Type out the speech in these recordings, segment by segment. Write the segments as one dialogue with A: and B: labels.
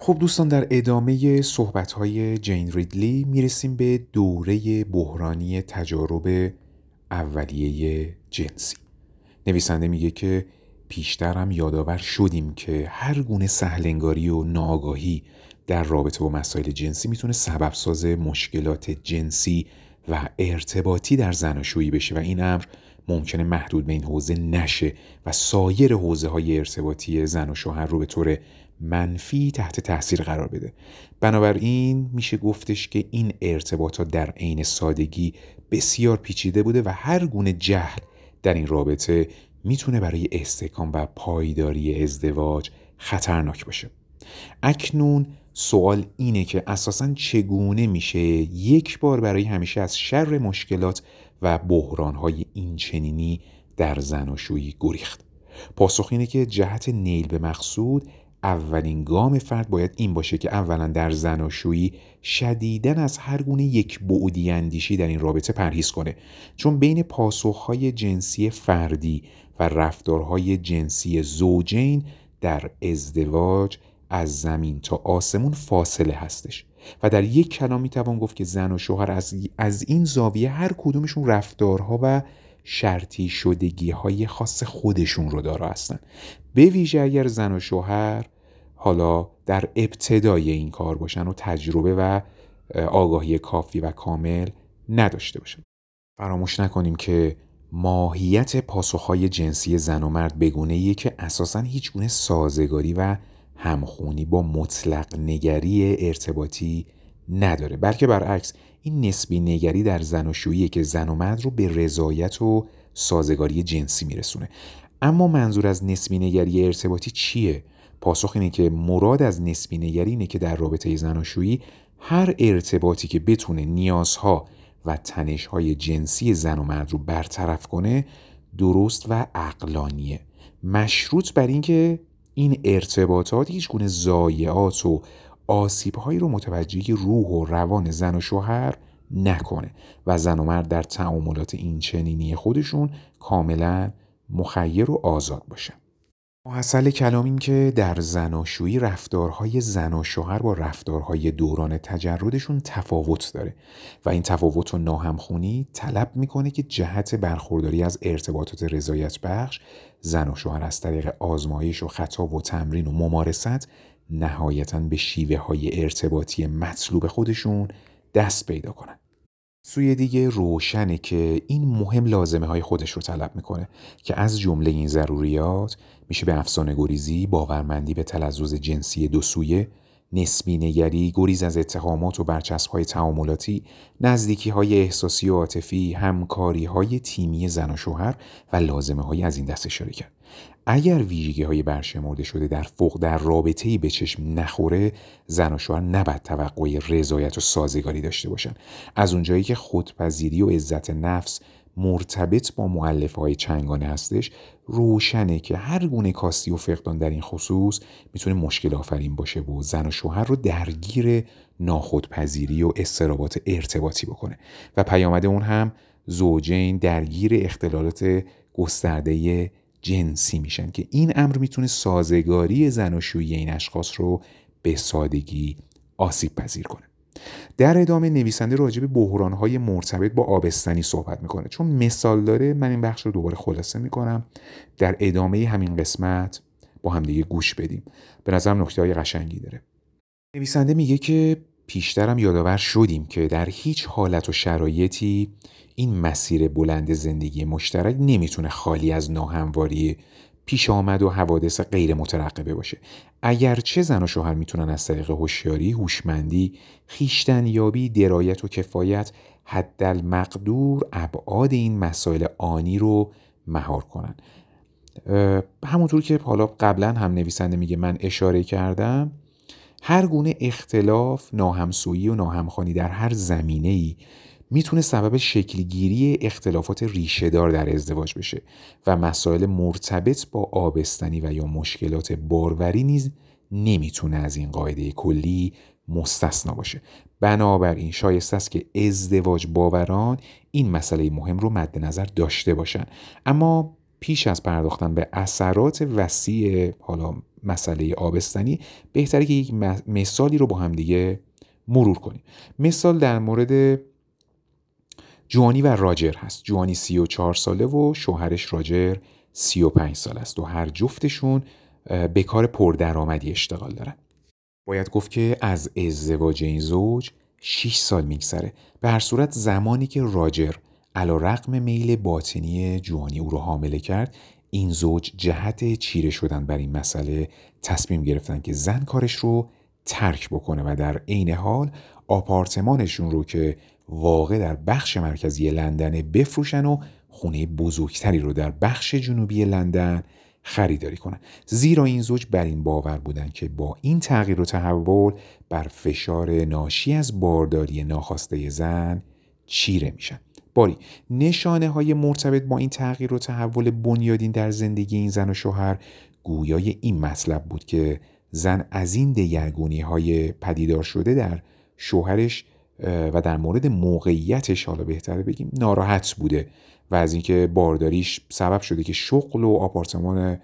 A: خب دوستان در ادامه صحبت های جین ریدلی می‌رسیم به دوره بحرانی تجارب اولیه جنسی. نویسنده میگه که پیشتر هم یادآور شدیم که هر گونه سهلنگاری و ناآگاهی در رابطه با مسائل جنسی می‌تونه سبب ساز مشکلات جنسی و ارتباطی در زناشویی بشه و این امر ممکنه محدود به این حوزه نشه و سایر حوزه های ارتباطی زن و شوهر رو به طور منفی تحت تاثیر قرار بده. بنابراین میشه گفتش که این ارتباطات در عین سادگی بسیار پیچیده بوده و هر گونه جهل در این رابطه می‌تونه برای استحکام و پایداری ازدواج خطرناک باشه. اکنون سوال اینه که اساسا چگونه میشه یک بار برای همیشه از شر مشکلات و بحرانهای اینچنینی در زناشویی گریخت؟ پاسخ اینه که جهت نیل به مقصود اولین گام فرد باید این باشه که اولا در زناشویی شدیدن از هر گونه یک بعدی اندیشی در این رابطه پرهیز کنه. چون بین پاسخهای جنسی فردی و رفتارهای جنسی زوجین در ازدواج از زمین تا آسمون فاصله هستش و در یک کلام می‌توان گفت که زن و شوهر از, از این زاویه هر کدومشون رفتارها و شرطی شدگی های خاص خودشون رو داره هستن. به ویژه اگر زن و شوهر حالا در ابتدای این کار باشن و تجربه و آگاهی کافی و کامل نداشته باشن. فراموش نکنیم که ماهیت پاسخهای جنسی زن و مرد بگونه که اساسا هیچ گونه سازگاری و همخونی با مطلق نگری ارتباطی نداره. بلکه برعکس این نسبی نگری در زن و شویی که زن و مرد رو به رضایت و سازگاری جنسی میرسونه. اما منظور از نسبی نگری ارتباطی چیه؟ پاسخ اینه که مراد از نسبی نگری اینه که در رابطه زن و شویی هر ارتباطی که بتونه نیازها و تنشهای جنسی زن و مرد رو برطرف کنه درست و عقلانیه. مشروط بر اینکه این ارتباطات هیچ گونه ضایعات و آسیبهایی رو متوجه روح و روان زن و شوهر نکنه و زن و مرد در تعاملات این چنینی خودشون کاملا مخیر و آزاد باشن. محصل کلام این که در زناشویی رفتارهای زن و شوهر با رفتارهای دوران تجردشون تفاوت داره و این تفاوت و ناهمخونی طلب می‌کنه که جهت برخورداری از ارتباطات رضایت بخش زن و شوهر از طریق آزمایش و خطا و تمرین و ممارست نهایتا به شیوه های ارتباطی مطلوب خودشون دست پیدا کنن. سوی دیگه روشنه که این مهم لازمه های خودش رو طلب می‌کنه که از جمله این ضروریات میشه به افسانه گریزی، باورمندی به تلزز جنسی دو سویه، نسبی نگری، گریز از اتهامات و برچسب های تعاملاتی، نزدیکی های احساسی و عاطفی، همکاری های تیمی زن و شوهر و لازمه های از این دست کرد. اگر ویژگی های برشمرده شده در فوق در رابطه به چشم نخوره زن و شوهر نباید توقع رضایت و سازگاری داشته باشن. از اونجایی که خودپذیری و عزت نفس مرتبط با معلفه های چنگانه هستش روشنه که هر گونه کاستی و فقدان در این خصوص می‌تونه مشکل آفرین باشه و زن و شوهر رو درگیر ناخودپذیری و استرابات ارتباطی بکنه. و پیامده اون هم زوجین درگیر اختلالات گسترده جنسی میشن که این امر می‌تونه سازگاری زناشویی این اشخاص رو به سادگی آسیب پذیر کنه. در ادامه نویسنده راجع به بحرانهای مرتبط با آبستنی صحبت می‌کنه. چون مثال داره من این بخش رو دوباره خلاصه می‌کنم. در ادامه همین قسمت با همدیگه گوش بدیم. به نظرم نکته های قشنگی داره. نویسنده میگه که پیشترم یادآور شدیم که در هیچ حالت و شرایطی این مسیر بلند زندگی مشترک نمی‌تونه خالی از ناهمواری پیش آمد و حوادث غیر مترقبه باشه. اگرچه زن و شوهر می‌تونن از طریق هوشیاری هوشمندی خیشتنیابی درایت و کفایت حد مقدور ابعاد این مسائل آنی رو مهار کنن. همونطور که حالا قبلا هم نویسنده میگه من اشاره کردم هر گونه اختلاف ناهمسویی و ناهمخانی در هر زمینه ای می‌تونه سبب شکلگیری اختلافات ریشهدار در ازدواج بشه و مسائل مرتبط با آبستنی و یا مشکلات باروری نیز نمی‌تونه از این قاعده کلی مستثنا باشه. بنابراین شایسته است که ازدواج باوران این مسئله مهم رو مد نظر داشته باشن. اما پیش از پرداختن به اثرات وسیع حالا مسئله آبستنی بهتره که یک مثالی رو با هم دیگه مرور کنیم. مثال در مورد جوانی و راجر هست. جوانی 34 ساله و شوهرش راجر 35 سال است و هر جفتشون به کار پردرآمدی اشتغال دارن. باید گفت که از ازدواج این زوج 6 سال میگذره. به هر صورت زمانی که راجر علا رقم میل باطنی جوانی او رو حامله کرد این زوج جهت چیره شدن بر این مسئله تصمیم گرفتن که زن کارش رو ترک بکنه و در عین حال آپارتمانشون رو که واقع در بخش مرکزی لندن بفروشن و خونه بزرگتری رو در بخش جنوبی لندن خریداری کنن. زیرا این زوج بر این باور بودند که با این تغییر و تحول بر فشار ناشی از بارداری ناخواسته زن چیره میشن. باری نشانه های مرتبط با این تغییر و تحول بنیادین در زندگی این زن و شوهر گویای این مطلب بود که زن از این دگرگونی های پدیدار شده در شوهرش و در مورد موقعیتش حالا بهتره بگیم ناراحت بوده و از اینکه بارداریش سبب شده که شغل و آپارتمان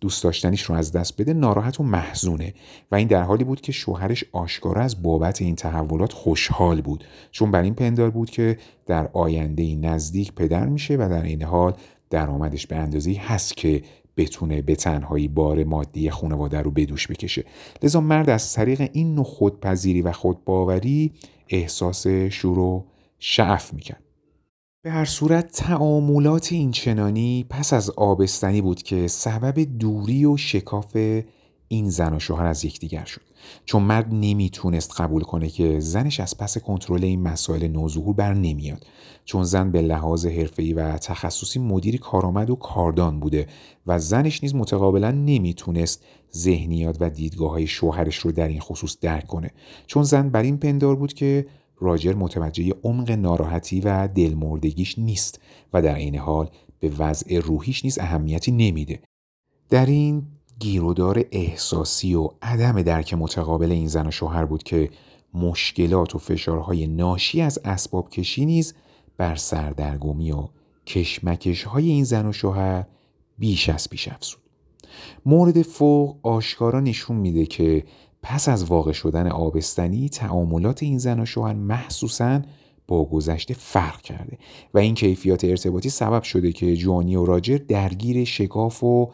A: دوست داشتنیش رو از دست بده ناراحت و محزونه. و این در حالی بود که شوهرش آشکارا از بابت این تحولات خوشحال بود. چون بر این پندار بود که در آینده نزدیک پدر میشه و در این حال درآمدش به اندازه‌ای هست که بتونه به تنهایی بار مادی خانواده رو بدوش بکشه. لذا مرد از طریق این نوع خودپذیری و خودباوری احساس شور و شعف می‌کرد. به هر صورت تعاملات این چنانی پس از آبستنی بود که سبب دوری و شکاف این زن و شوهر از یکدیگر شد. چون مرد نمی‌تونست قبول کنه که زنش از پس کنترل این مسائل نوظهور بر نمیاد. چون زن به لحاظ حرفه‌ای و تخصصی مدیر کارآمد و کاردان بوده و زنش نیز متقابلا نمی‌تونست ذهنیات و دیدگاه های شوهرش رو در این خصوص درک کنه. چون زن بر این پندار بود که راجر متوجه عمق ناراحتی و دلمردگیش نیست و در این حال به وضع روحیش نیز اهمیتی نمیده در این گیرودار احساسی و عدم درک متقابل این زن و شوهر بود که مشکلات و فشارهای ناشی از اسباب کشی نیز بر سردرگمی و کشمکش های این زن و شوهر بیش از پیش افزود. مورد فوق آشکارا نشون میده که پس از واقع شدن آبستنی تعاملات این زن و شوهر محسوساً با گذشته فرق کرده و این کیفیات ارتباطی سبب شده که جوانی و راجر درگیر شکاف و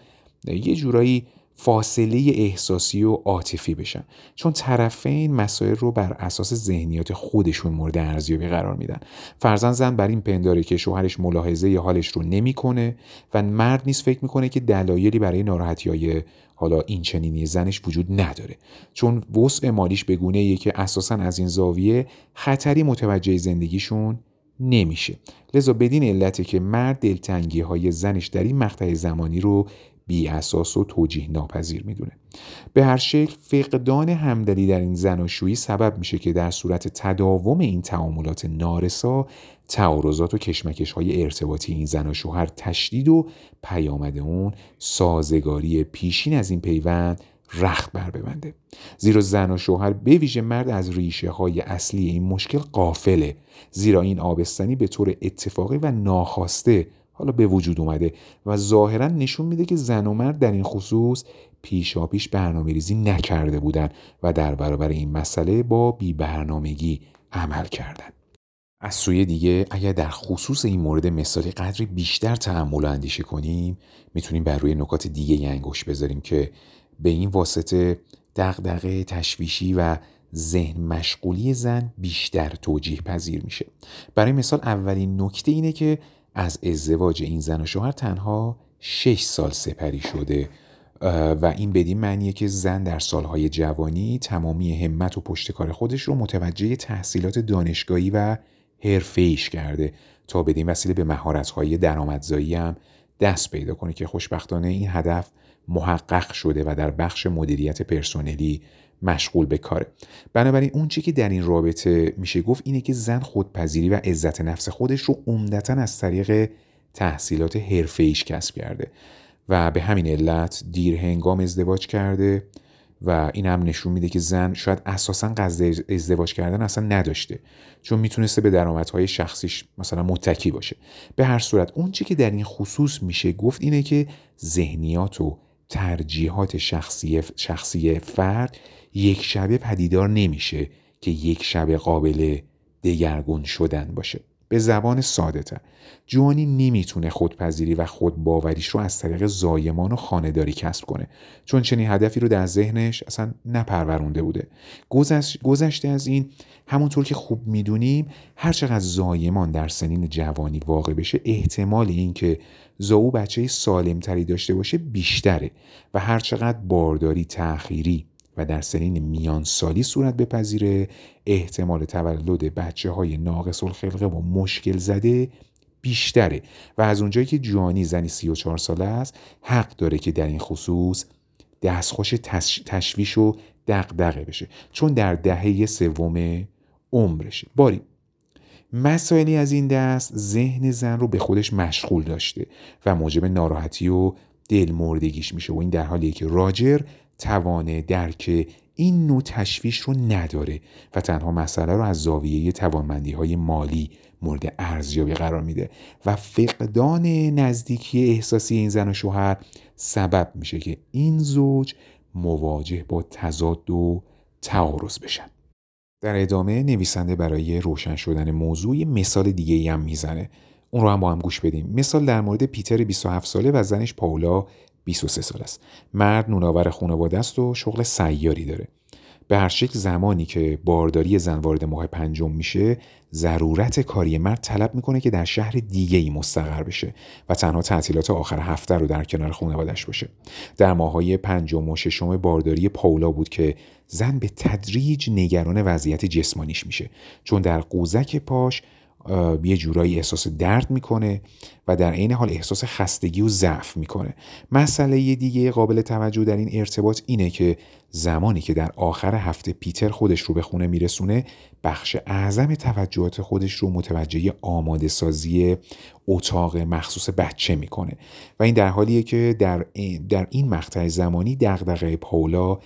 A: یه جورایی فاصله احساسی و عاطفی بشن. چون طرفین مسائل رو بر اساس ذهنیات خودشون مورد ارزیابی قرار میدن. فرزن زن بر این پنداره که شوهرش ملاحظه حالش رو نمی‌کنه و مرد نیست فکر می‌کنه که دلایلی برای ناراحتی های حالا این چنینی زنش وجود نداره. چون وسع مالیش به گونه که اساسا از این زاویه خطری متوجه زندگیشون نمیشه. لذا بدین علته که مرد دلتنگی های زنش در این مقطع زمانی رو بی اساس و توجیه ناپذیر می‌دونه. به هر شکل فقدان همدلی در این زناشویی سبب میشه که در صورت تداوم این تعاملات نارسا تعارضات و کشمکش های ارتباطی این زن و شوهر تشدید و پیامد اون سازگاری پیشین از این پیوند رخت بر ببنده. زیرا زن و شوهر به ویژه مرد از ریشه های اصلی این مشکل قافله. زیرا این آبستنی به طور اتفاقی و ناخواسته حالا به وجود اومده و ظاهرا نشون میده که زن و مرد در این خصوص پیشا پیش برنامه ریزی نکرده بودن و در برابر این مسئله با بی برنامگی عمل کردن. از سوی دیگه اگر در خصوص این مورد مثالی قدری بیشتر تحمل و اندیشه کنیم می‌تونیم بر روی نکات دیگه انگوش بذاریم که به این واسطه دغدغه تشویشی و ذهن مشغولی زن بیشتر توجیه پذیر میشه برای مثال اولین نکته اینه که از ازدواج این زن و شوهر تنها 6 سال سپری شده. و این بدین معنیه که زن در سالهای جوانی تمامی همت و پشتکار خودش رو متوجه تحصیلات دانشگاهی و حرفه‌ایش کرده تا بدین وسیله به مهارت‌های درآمدزایی هم دست پیدا کنه که خوشبختانه این هدف محقق شده و در بخش مدیریت پرسنلی مشغول به کاره. بنابراین اون چی که در این رابطه میشه گفت اینه که زن خودپذیری و عزت نفس خودش رو عمدتا از طریق تحصیلات حرفه ایش کسب کرده و به همین علت دیر هنگام ازدواج کرده و این هم نشون میده که زن شاید اساسا قصد ازدواج کردن اصلا نداشته چون می‌تونسته به درآمدهای شخصیش مثلا متکی باشه. به هر صورت اون چی که در این خصوص میشه گفت اینه که ذهنیات و ترجیحات شخصی, شخصی فرد یک شبه پدیدار نمیشه که یک شبه قابل دگرگون شدن باشه. به زبان ساده تر. جوانی نمی‌تونه خودپذیری و خودباوریش رو از طریق زایمان و خانهداری کسب کنه. چون چنین هدفی رو در ذهنش اصلا نپرورونده بوده. گذشته از این همونطور که خوب می‌دونیم هرچقدر زایمان در سنین جوانی واقع بشه احتمال اینکه زاو بچه سالمتری داشته باشه بیشتره و هرچقدر بارداری تأخیری و در سنین میان سالی صورت بپذیره. احتمال تولد بچه های ناقص الخلقه و مشکل زده بیشتره و از اونجایی که جوانی زنی 34 ساله است حق داره که در این خصوص دستخوش تشویش و دقدقه بشه. چون در دهه سوم عمرشه. باری مسائلی از این دست ذهن زن رو به خودش مشغول داشته و موجب ناراحتی و دلمردگیش میشه و این در حالیه که راجر توانه درک این نوع تشویش رو نداره و تنها مسئله رو از زاویه توانمندی های مالی مورد ارزیابی قرار میده و فقدان نزدیکی احساسی این زن و شوهر سبب میشه که این زوج مواجه با تضاد و تعارض بشن. در ادامه نویسنده برای روشن شدن موضوع مثال دیگه هم می‌زنه. اون رو هم با هم گوش بدیم. مثال در مورد پیتر 27 ساله و زنش پاولا 23 سال است. مرد نوناور خانواده است و شغل سیاری داره. به هر شکل زمانی که بارداری زن وارد ماه پنجم میشه ضرورت کاری مرد طلب می‌کنه که در شهر دیگه ای مستقر بشه و تنها تعطیلات آخر هفته رو در کنار خانوادش باشه. در ماهای پنجم و ششم بارداری پاولا بود که زن به تدریج نگران وضعیت جسمانیش میشه. چون در قوزک پاش یه جورایی احساس درد می‌کنه و در عین حال احساس خستگی و ضعف می‌کنه. مسئله دیگه قابل توجه در این ارتباط اینه که زمانی که در آخر هفته پیتر خودش رو به خونه میرسونه بخش اعظم توجهات خودش رو متوجه آماده سازی اتاق مخصوص بچه می‌کنه. و این در حالیه که در این, مقطع زمانی دغدغه پاولا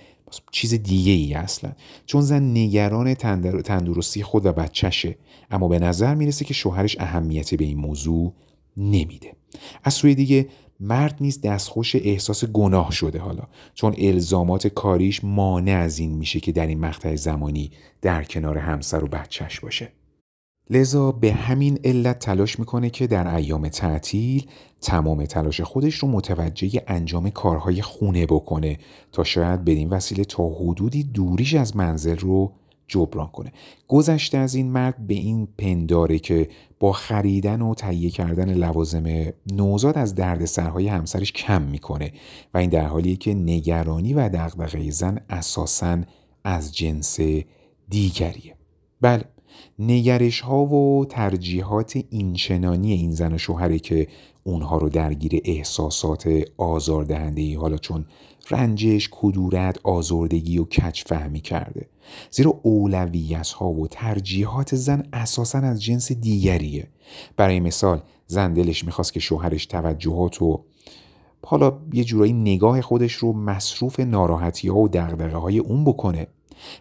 A: چیز دیگه ای اصلا. چون زن نگران تندرستی خود و بچهشه. اما به نظر می‌رسه که شوهرش اهمیتی به این موضوع نمیده. از سوی دیگه مرد نیز دستخوش احساس گناه شده حالا. چون الزامات کاریش مانع از این میشه که در این مقطع زمانی در کنار همسر و بچهش باشه. لذا به همین علت تلاش می‌کنه که در ایام تعطیل تمام تلاش خودش رو متوجه انجام کارهای خونه بکنه تا شاید بدین وسیله تا حدودی دوریش از منزل رو جبران کنه. گذشته از این مرد به این پنداره که با خریدن و تهیه کردن لوازم نوزاد از دردسرهای همسرش کم می‌کنه و این در حالیه که نگرانی و دغدغه زن اساسا از جنس دیگریه. بله نگرش ها و ترجیحات اینچنانی این زن و شوهره که اونها رو درگیر احساسات آزاردهنده حالا چون رنجش، کدورت، آزردگی و کچ فهمی کرده. زیرا اولویت ها و ترجیحات زن اساسا از جنس دیگریه. برای مثال زن دلش می‌خواست که شوهرش توجهات و حالا یه جورایی نگاه خودش رو مصروف ناراحتی ها و دقدقه های اون بکنه.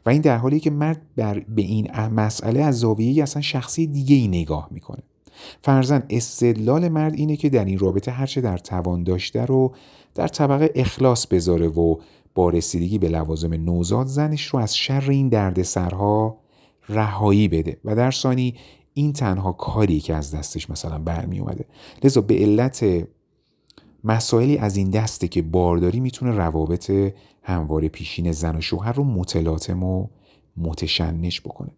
A: و این در حالی که مرد بر به این مسئله از زاویه اصلا شخصی دیگه ای نگاه می‌کنه. فرزن استدلال مرد اینه که در این رابطه هرچه در توان داشته رو در طبقه اخلاص بذاره و با رسیدگی به لوازم نوزاد زنش رو از شر این دردسرها رهایی بده. و در ثانی این تنها کاری که از دستش مثلا برمی اومده لذا به علت مسائلی از این دسته که بارداری می‌تونه روابط هموار پیشین زن و شوهر رو متلاطم و متشنج بکنه.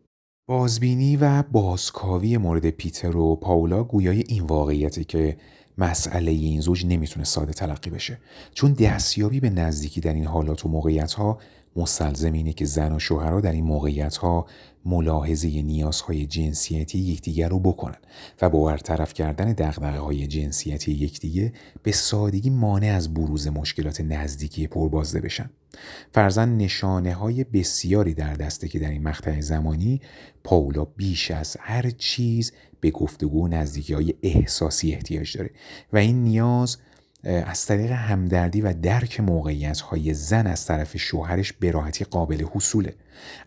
A: بازبینی و بازکاوی مورد پیتر و پاولا گویای این واقعیته که مسئله این زوج نمی‌تونه ساده تلقی بشه. چون دستیابی به نزدیکی در این حالات و موقعیت ها مستلزم اینه که زن و شوهرها در این موقعیت ها ملاحظه نیازهای جنسیتی یکدیگر رو بکنن و با برطرف کردن دقدقه های جنسیتی یکدیگه به سادگی مانع از بروز مشکلات نزدیکی پربازده بشن. فرزن نشانه های بسیاری در دسته که در این مقطع زمانی پاولا بیش از هر چیز به گفتگو و نزدیکی های احساسی احتیاج داره و این نیاز از طریق همدردی و درک موقعیت های زن از طرف شوهرش به راحتی قابل حصوله.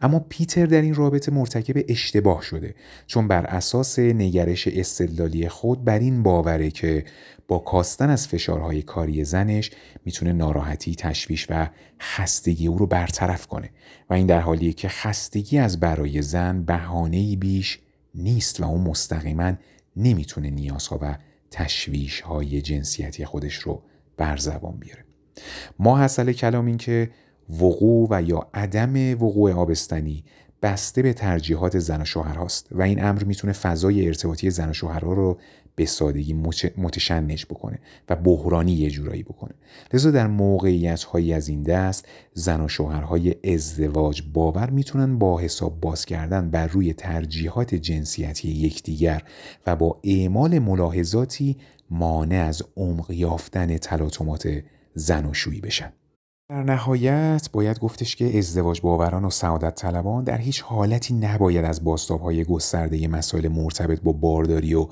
A: اما پیتر در این رابطه مرتکب اشتباه شده چون بر اساس نگرش استدلالی خود بر این باوره که با کاستن از فشارهای کاری زنش می‌تونه ناراحتی، تشویش و خستگی او رو برطرف کنه و این در حالیه که خستگی از برای زن بهانه‌ای بیش نیست و اون مستقیما نمی‌تونه نیازها و تشویش های جنسیتی خودش رو بر زبان بیاره. ما حاصل کلام این که وقوع و یا عدم وقوع آبستنی بسته به ترجیحات زن و شوهر هاست و این امر می‌تونه فضای ارتباطی زن و شوهرها رو به سادگی متشنج بکنه و بحرانی یه جورایی بکنه. لذا در موقعیت هایی از این دست زن و شوهرهای ازدواج باور می‌تونن با حساب باز کردن بر روی ترجیحات جنسیتی یکدیگر و با اعمال ملاحظاتی مانع از عمق یافتن تلاطمات زناشویی بشن. در نهایت باید گفتش که ازدواج باوران و سعادت طلبان در هیچ حالتی نباید از های گسترده مسائل مرتبط با بارداری و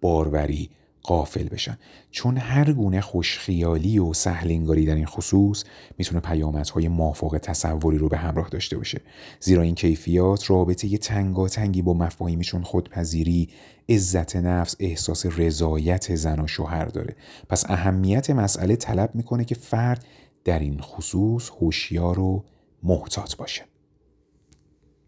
A: باروری قافل بشن. چون هر گونه خوشخیالی و سهلنگاری در این خصوص می‌تونه پیامدهای مافوق تصوری رو به همراه داشته باشه. زیرا این کیفیات رابطه یه تنگاتنگی با مفاهیمی چون خودپذیری عزت نفس احساس رضایت زن و شوهر داره. پس اهمیت مسئله طلب می‌کنه که فرد در این خصوص هوشیار و محتاط باشه.